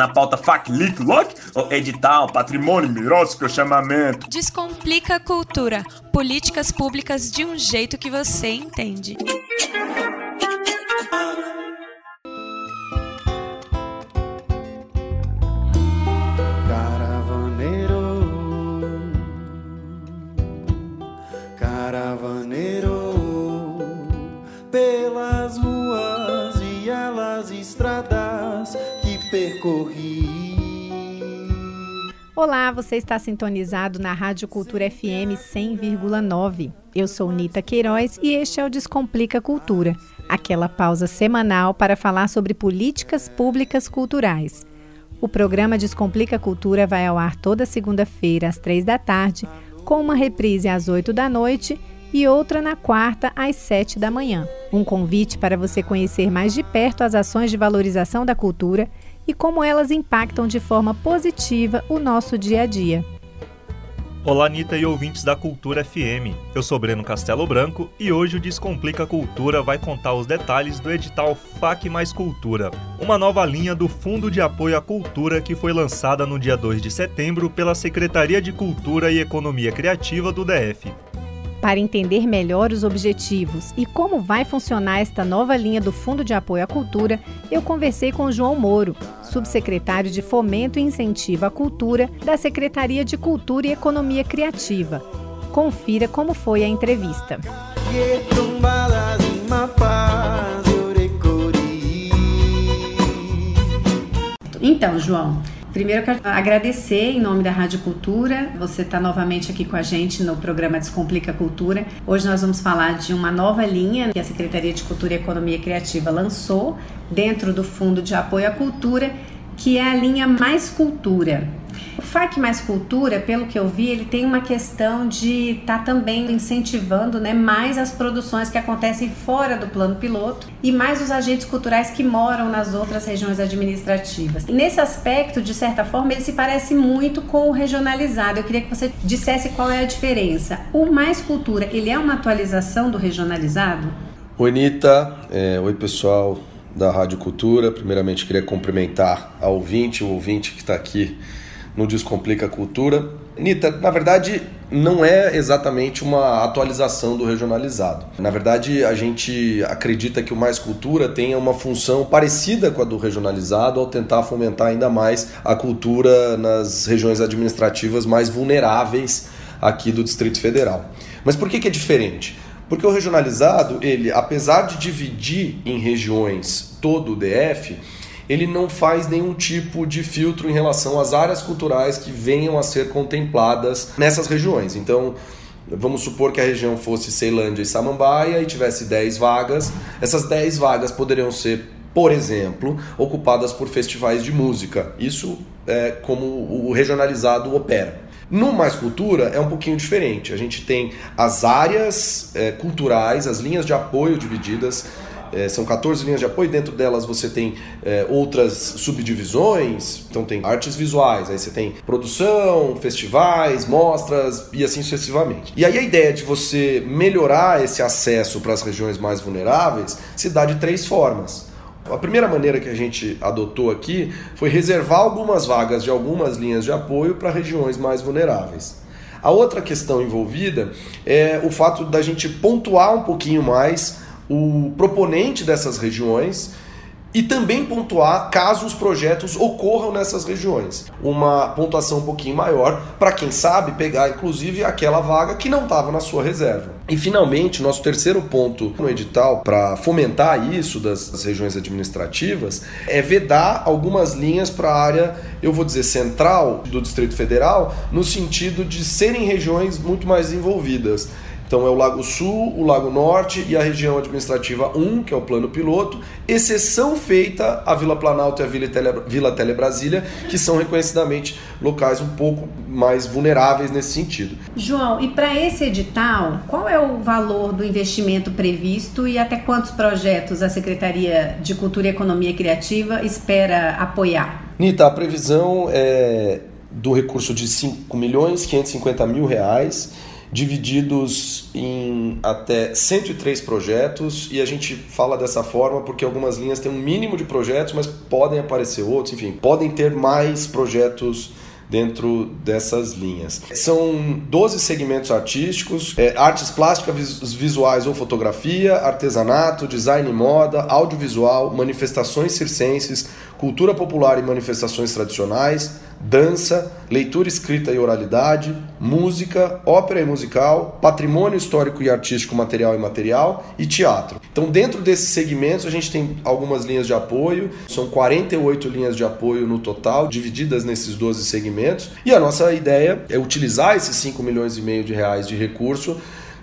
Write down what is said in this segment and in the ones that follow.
Na pauta FAC, LIC, LOC, edital, patrimônio, mirócico, chamamento. Descomplica a cultura. Políticas públicas de um jeito que você entende. Olá, você está sintonizado na Rádio Cultura FM 100,9. Eu sou Nita Queiroz e este é o Descomplica Cultura, aquela pausa semanal para falar sobre políticas públicas culturais. O programa Descomplica Cultura vai ao ar toda segunda-feira às três da tarde, com uma reprise às oito da noite e outra na quarta às sete da manhã. Um convite para você conhecer mais de perto as ações de valorização da cultura e como elas impactam de forma positiva o nosso dia a dia. Olá, Anitta e ouvintes da Cultura FM. Eu sou Breno Castelo Branco e hoje o Descomplica Cultura vai contar os detalhes do edital FAC Mais Cultura, uma nova linha do Fundo de Apoio à Cultura que foi lançada no dia 2 de setembro pela Secretaria de Cultura e Economia Criativa do DF. Para entender melhor os objetivos e como vai funcionar esta nova linha do Fundo de Apoio à Cultura, eu conversei com João Moro, subsecretário de Fomento e Incentivo à Cultura da Secretaria de Cultura e Economia Criativa. Confira como foi a entrevista. Então, João, Primeiro, eu quero agradecer em nome da Rádio Cultura. Você está novamente aqui com a gente no programa Descomplica Cultura. Hoje nós vamos falar de uma nova linha que a Secretaria de Cultura e Economia Criativa lançou dentro do Fundo de Apoio à Cultura, que é a linha Mais Cultura. O FAC Mais Cultura, pelo que eu vi, ele tem uma questão de estar tá também incentivando né, mais as produções que acontecem fora do plano piloto e mais os agentes culturais que moram nas outras regiões administrativas. E nesse aspecto, de certa forma, ele se parece muito com o regionalizado. Eu queria que você dissesse qual é a diferença. O Mais Cultura, ele é uma atualização do regionalizado? Oi, Nita. É, oi, pessoal da Rádio Cultura. Primeiramente, queria cumprimentar a ouvinte, o ouvinte que está aqui no Descomplica Cultura. Nita, na verdade, não é exatamente uma atualização do regionalizado. Na verdade, a gente acredita que o Mais Cultura tenha uma função parecida com a do regionalizado ao tentar fomentar ainda mais a cultura nas regiões administrativas mais vulneráveis aqui do Distrito Federal. Mas por que, que é diferente? Porque o regionalizado, ele, apesar de dividir em regiões todo o DF, ele não faz nenhum tipo de filtro em relação às áreas culturais que venham a ser contempladas nessas regiões. Então, vamos supor que a região fosse Ceilândia e Samambaia e tivesse 10 vagas, essas 10 vagas poderiam ser, por exemplo, ocupadas por festivais de música. Isso é como o regionalizado opera. No Mais Cultura é um pouquinho diferente. A gente tem as áreas é, culturais, as linhas de apoio divididas é, são 14 linhas de apoio, dentro delas você tem é, outras subdivisões, então tem artes visuais, aí você tem produção, festivais, mostras e assim sucessivamente. E aí a ideia de você melhorar esse acesso para as regiões mais vulneráveis se dá de três formas. A primeira maneira que a gente adotou aqui foi reservar algumas vagas de algumas linhas de apoio para regiões mais vulneráveis. A outra questão envolvida é o fato da gente pontuar um pouquinho mais o proponente dessas regiões e também pontuar caso os projetos ocorram nessas regiões. Uma pontuação um pouquinho maior para quem sabe pegar inclusive aquela vaga que não estava na sua reserva. E finalmente, nosso terceiro ponto no edital para fomentar isso das, das, regiões administrativas é vedar algumas linhas para a área, eu vou dizer, central do Distrito Federal, no sentido de serem regiões muito mais envolvidas. Então é o Lago Sul, o Lago Norte e a região administrativa 1, que é o plano piloto, exceção feita a Vila Planalto e a Vila, Tele, Vila Tele Brasília, que são reconhecidamente locais um pouco mais vulneráveis nesse sentido. João, e para esse edital, qual é o valor do investimento previsto e até quantos projetos a Secretaria de Cultura e Economia Criativa espera apoiar? Nita, a previsão é do recurso de 5 milhões 550 mil reais divididos em até 103 projetos e a gente fala dessa forma porque algumas linhas têm um mínimo de projetos, mas podem aparecer outros, enfim, podem ter mais projetos dentro dessas linhas. São 12 segmentos artísticos: é, artes plásticas, visuais ou fotografia, artesanato, design e moda, audiovisual, manifestações circenses, cultura popular e manifestações tradicionais, dança, leitura escrita e oralidade, música, ópera e musical, patrimônio histórico e artístico material e material e teatro. Então, dentro desses segmentos, a gente tem algumas linhas de apoio, são 48 linhas de apoio no total, divididas nesses 12 segmentos, e a nossa ideia é utilizar esses 5 milhões e meio de reais de recurso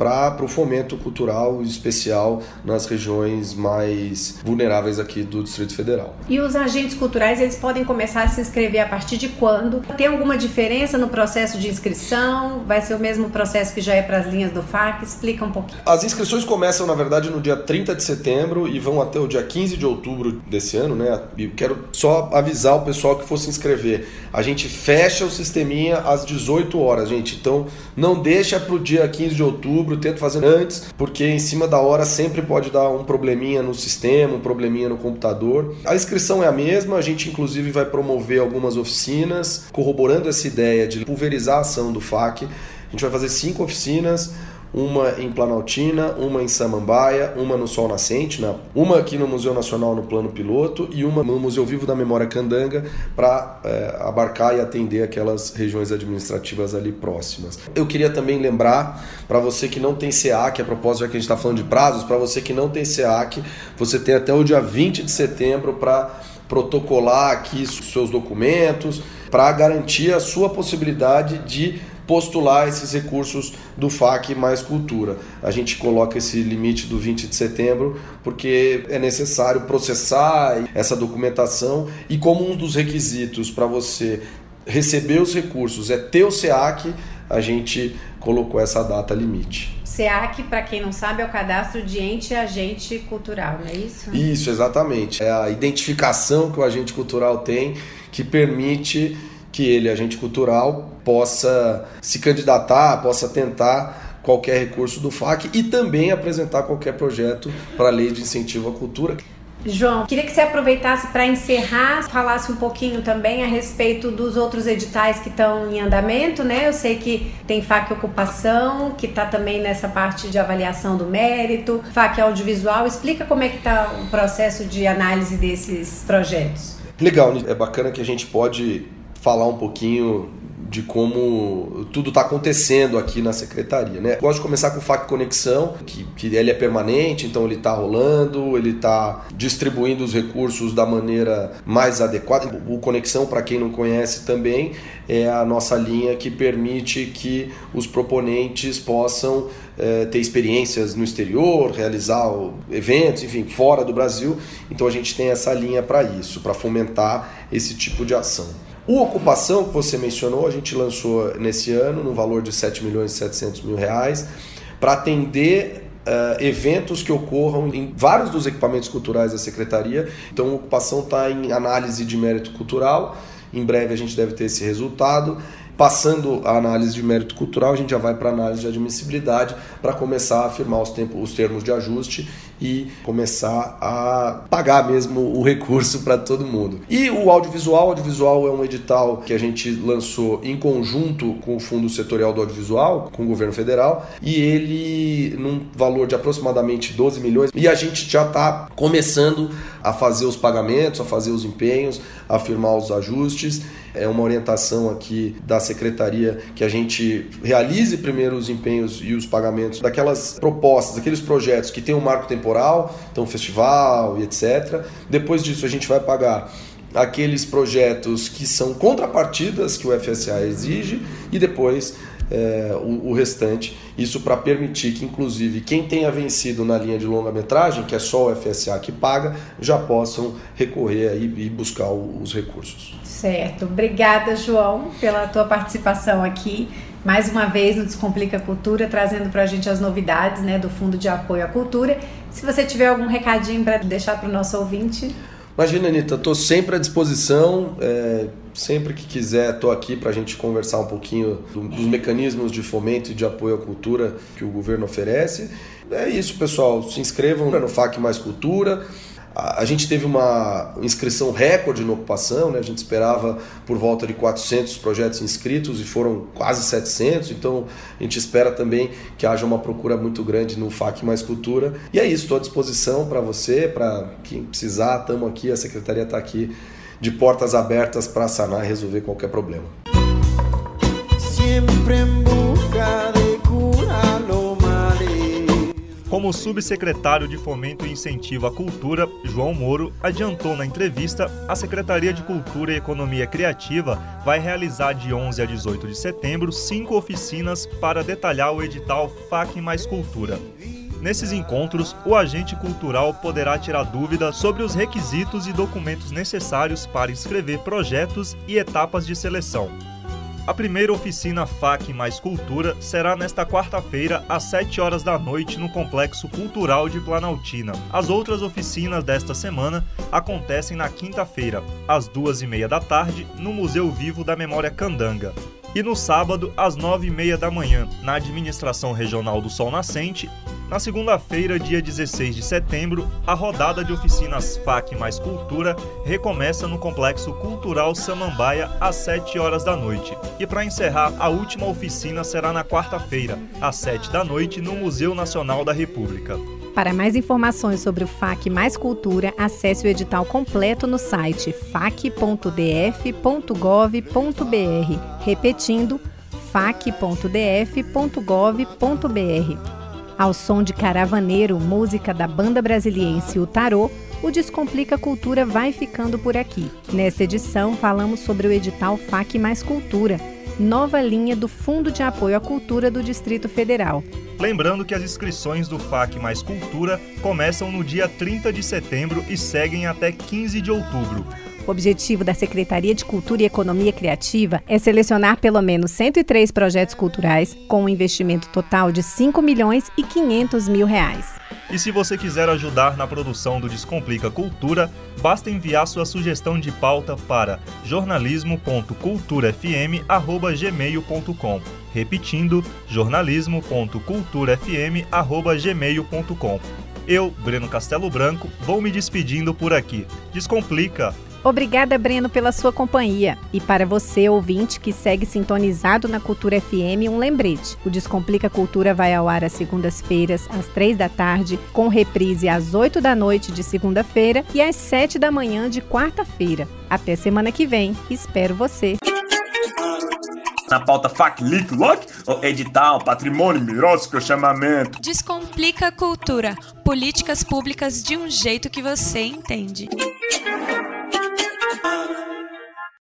para o fomento cultural especial nas regiões mais vulneráveis aqui do Distrito Federal. E os agentes culturais eles podem começar a se inscrever a partir de quando? Tem alguma diferença no processo de inscrição? Vai ser o mesmo processo que já é para as linhas do FAC? Explica um pouquinho. As inscrições começam, na verdade, no dia 30 de setembro e vão até o dia 15 de outubro desse ano, né? E quero só avisar o pessoal que for se inscrever. A gente fecha o sisteminha às 18 horas, gente. Então não deixa para o dia 15 de outubro outubro, tento fazer antes, porque em cima da hora sempre pode dar um probleminha no sistema, um probleminha no computador. A inscrição é a mesma, a gente inclusive vai promover algumas oficinas corroborando essa ideia de pulverizar a ação do FAC. A gente vai fazer cinco oficinas uma em Planaltina, uma em Samambaia, uma no Sol Nascente, né? uma aqui no Museu Nacional no Plano Piloto e uma no Museu Vivo da Memória Candanga para é, abarcar e atender aquelas regiões administrativas ali próximas. Eu queria também lembrar para você que não tem SEAC, a propósito já que a gente está falando de prazos, para você que não tem SEAC, você tem até o dia 20 de setembro para protocolar aqui seus documentos, para garantir a sua possibilidade de postular esses recursos do FAC mais cultura. A gente coloca esse limite do 20 de setembro porque é necessário processar essa documentação e como um dos requisitos para você receber os recursos é ter o SEAC, a gente colocou essa data limite. SEAC, para quem não sabe, é o cadastro de ente e agente cultural, não é isso? Isso, exatamente. É a identificação que o agente cultural tem que permite que ele, agente cultural, possa se candidatar, possa tentar qualquer recurso do FAC e também apresentar qualquer projeto para a lei de incentivo à cultura. João, queria que você aproveitasse para encerrar, falasse um pouquinho também a respeito dos outros editais que estão em andamento, né? Eu sei que tem FAC Ocupação, que está também nessa parte de avaliação do mérito, FAC Audiovisual. Explica como é que está o processo de análise desses projetos. Legal, é bacana que a gente pode falar um pouquinho de como tudo está acontecendo aqui na secretaria. Né? Gosto de começar com o FAC Conexão, que, que ele é permanente, então ele está rolando, ele está distribuindo os recursos da maneira mais adequada. O Conexão, para quem não conhece também, é a nossa linha que permite que os proponentes possam é, ter experiências no exterior, realizar eventos, enfim, fora do Brasil. Então a gente tem essa linha para isso, para fomentar esse tipo de ação. O Ocupação, que você mencionou, a gente lançou nesse ano no valor de 7 milhões e 700 mil reais para atender Uh, eventos que ocorram em vários dos equipamentos culturais da secretaria. Então, a ocupação está em análise de mérito cultural. Em breve a gente deve ter esse resultado. Passando a análise de mérito cultural, a gente já vai para a análise de admissibilidade para começar a afirmar os, tempos, os termos de ajuste e começar a pagar mesmo o recurso para todo mundo. E o audiovisual, o audiovisual é um edital que a gente lançou em conjunto com o Fundo Setorial do Audiovisual, com o governo federal, e ele num valor de aproximadamente 12 milhões, e a gente já está começando a fazer os pagamentos, a fazer os empenhos, a firmar os ajustes. É uma orientação aqui da secretaria que a gente realize primeiro os empenhos e os pagamentos daquelas propostas, daqueles projetos que têm um marco temporal, então festival e etc. Depois disso a gente vai pagar aqueles projetos que são contrapartidas que o FSA exige e depois é, o, o, restante. Isso para permitir que, inclusive, quem tenha vencido na linha de longa-metragem, que é só o FSA que paga, já possam recorrer aí e buscar os recursos. Certo. Obrigada, João, pela tua participação aqui. Mais uma vez no Descomplica Cultura, trazendo para a gente as novidades né, do Fundo de Apoio à Cultura. Se você tiver algum recadinho para deixar para o nosso ouvinte. Imagina, Anitta, estou sempre à disposição. É, sempre que quiser, estou aqui para a gente conversar um pouquinho dos mecanismos de fomento e de apoio à cultura que o governo oferece. É isso, pessoal. Se inscrevam no FAC Mais Cultura. A gente teve uma inscrição recorde na ocupação, né? a gente esperava por volta de 400 projetos inscritos e foram quase 700, então a gente espera também que haja uma procura muito grande no FAC Mais Cultura. E é isso, estou à disposição para você, para quem precisar, estamos aqui, a secretaria está aqui de portas abertas para sanar e resolver qualquer problema. Como subsecretário de Fomento e Incentivo à Cultura, João Moro adiantou na entrevista, a Secretaria de Cultura e Economia Criativa vai realizar de 11 a 18 de setembro cinco oficinas para detalhar o edital FAC Mais Cultura. Nesses encontros, o agente cultural poderá tirar dúvidas sobre os requisitos e documentos necessários para inscrever projetos e etapas de seleção. A primeira oficina FAC mais Cultura será nesta quarta-feira, às 7 horas da noite, no Complexo Cultural de Planaltina. As outras oficinas desta semana acontecem na quinta-feira, às duas e meia da tarde, no Museu Vivo da Memória Candanga. E no sábado, às nove e meia da manhã, na Administração Regional do Sol Nascente, na segunda-feira, dia 16 de setembro, a rodada de oficinas FAC mais Cultura recomeça no Complexo Cultural Samambaia às 7 horas da noite. E para encerrar, a última oficina será na quarta-feira, às 7 da noite, no Museu Nacional da República. Para mais informações sobre o FAC Mais Cultura, acesse o edital completo no site fac.df.gov.br. Repetindo, fac.df.gov.br. Ao som de Caravaneiro, música da banda brasiliense O Tarô, o Descomplica Cultura vai ficando por aqui. Nesta edição, falamos sobre o edital FAC Mais Cultura, nova linha do Fundo de Apoio à Cultura do Distrito Federal. Lembrando que as inscrições do FAC Mais Cultura começam no dia 30 de setembro e seguem até 15 de outubro. O objetivo da Secretaria de Cultura e Economia Criativa é selecionar pelo menos 103 projetos culturais com um investimento total de 5 milhões e 500 mil reais. E se você quiser ajudar na produção do Descomplica Cultura, basta enviar sua sugestão de pauta para jornalismo.culturafm@gmail.com. Repetindo, jornalismo.culturafm@gmail.com. Eu, Breno Castelo Branco, vou me despedindo por aqui. Descomplica! Obrigada, Breno, pela sua companhia. E para você, ouvinte, que segue sintonizado na Cultura FM, um lembrete. O Descomplica Cultura vai ao ar às segundas-feiras, às três da tarde, com reprise às oito da noite de segunda-feira e às sete da manhã de quarta-feira. Até semana que vem. Espero você. Na pauta FAC, LIC, LOC, edital, patrimônio, mirótico, chamamento. Descomplica a cultura. Políticas públicas de um jeito que você entende.